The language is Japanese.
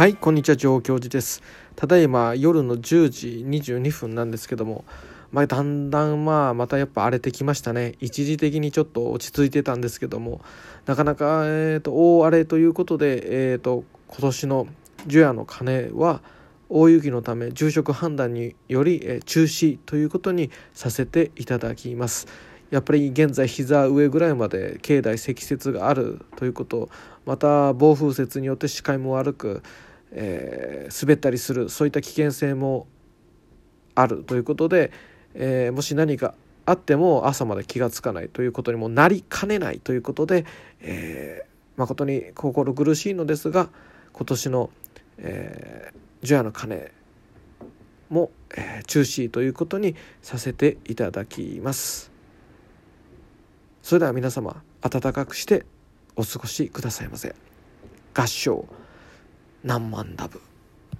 はいこんにちは上京寺ですただいま夜の10時22分なんですけどもまあ、だんだんまあまたやっぱ荒れてきましたね一時的にちょっと落ち着いてたんですけどもなかなか、えーと、大荒れということで、えーと、今年の除夜の鐘は大雪のため住職判断により、え、中止ということにさせていただきます。やっぱり現在膝上ぐらいまで境内積雪があるということまた暴風雪によって視界も悪く、えー、滑ったりするそういった危険性もあるということで、えー、もし何かあっても朝まで気が付かないということにもなりかねないということで、えー、誠に心苦しいのですが今年の、えー、除夜の鐘も、えー、中止ということにさせていただきます。それでは皆様暖かくしてお過ごしくださいませ合唱何万ダブ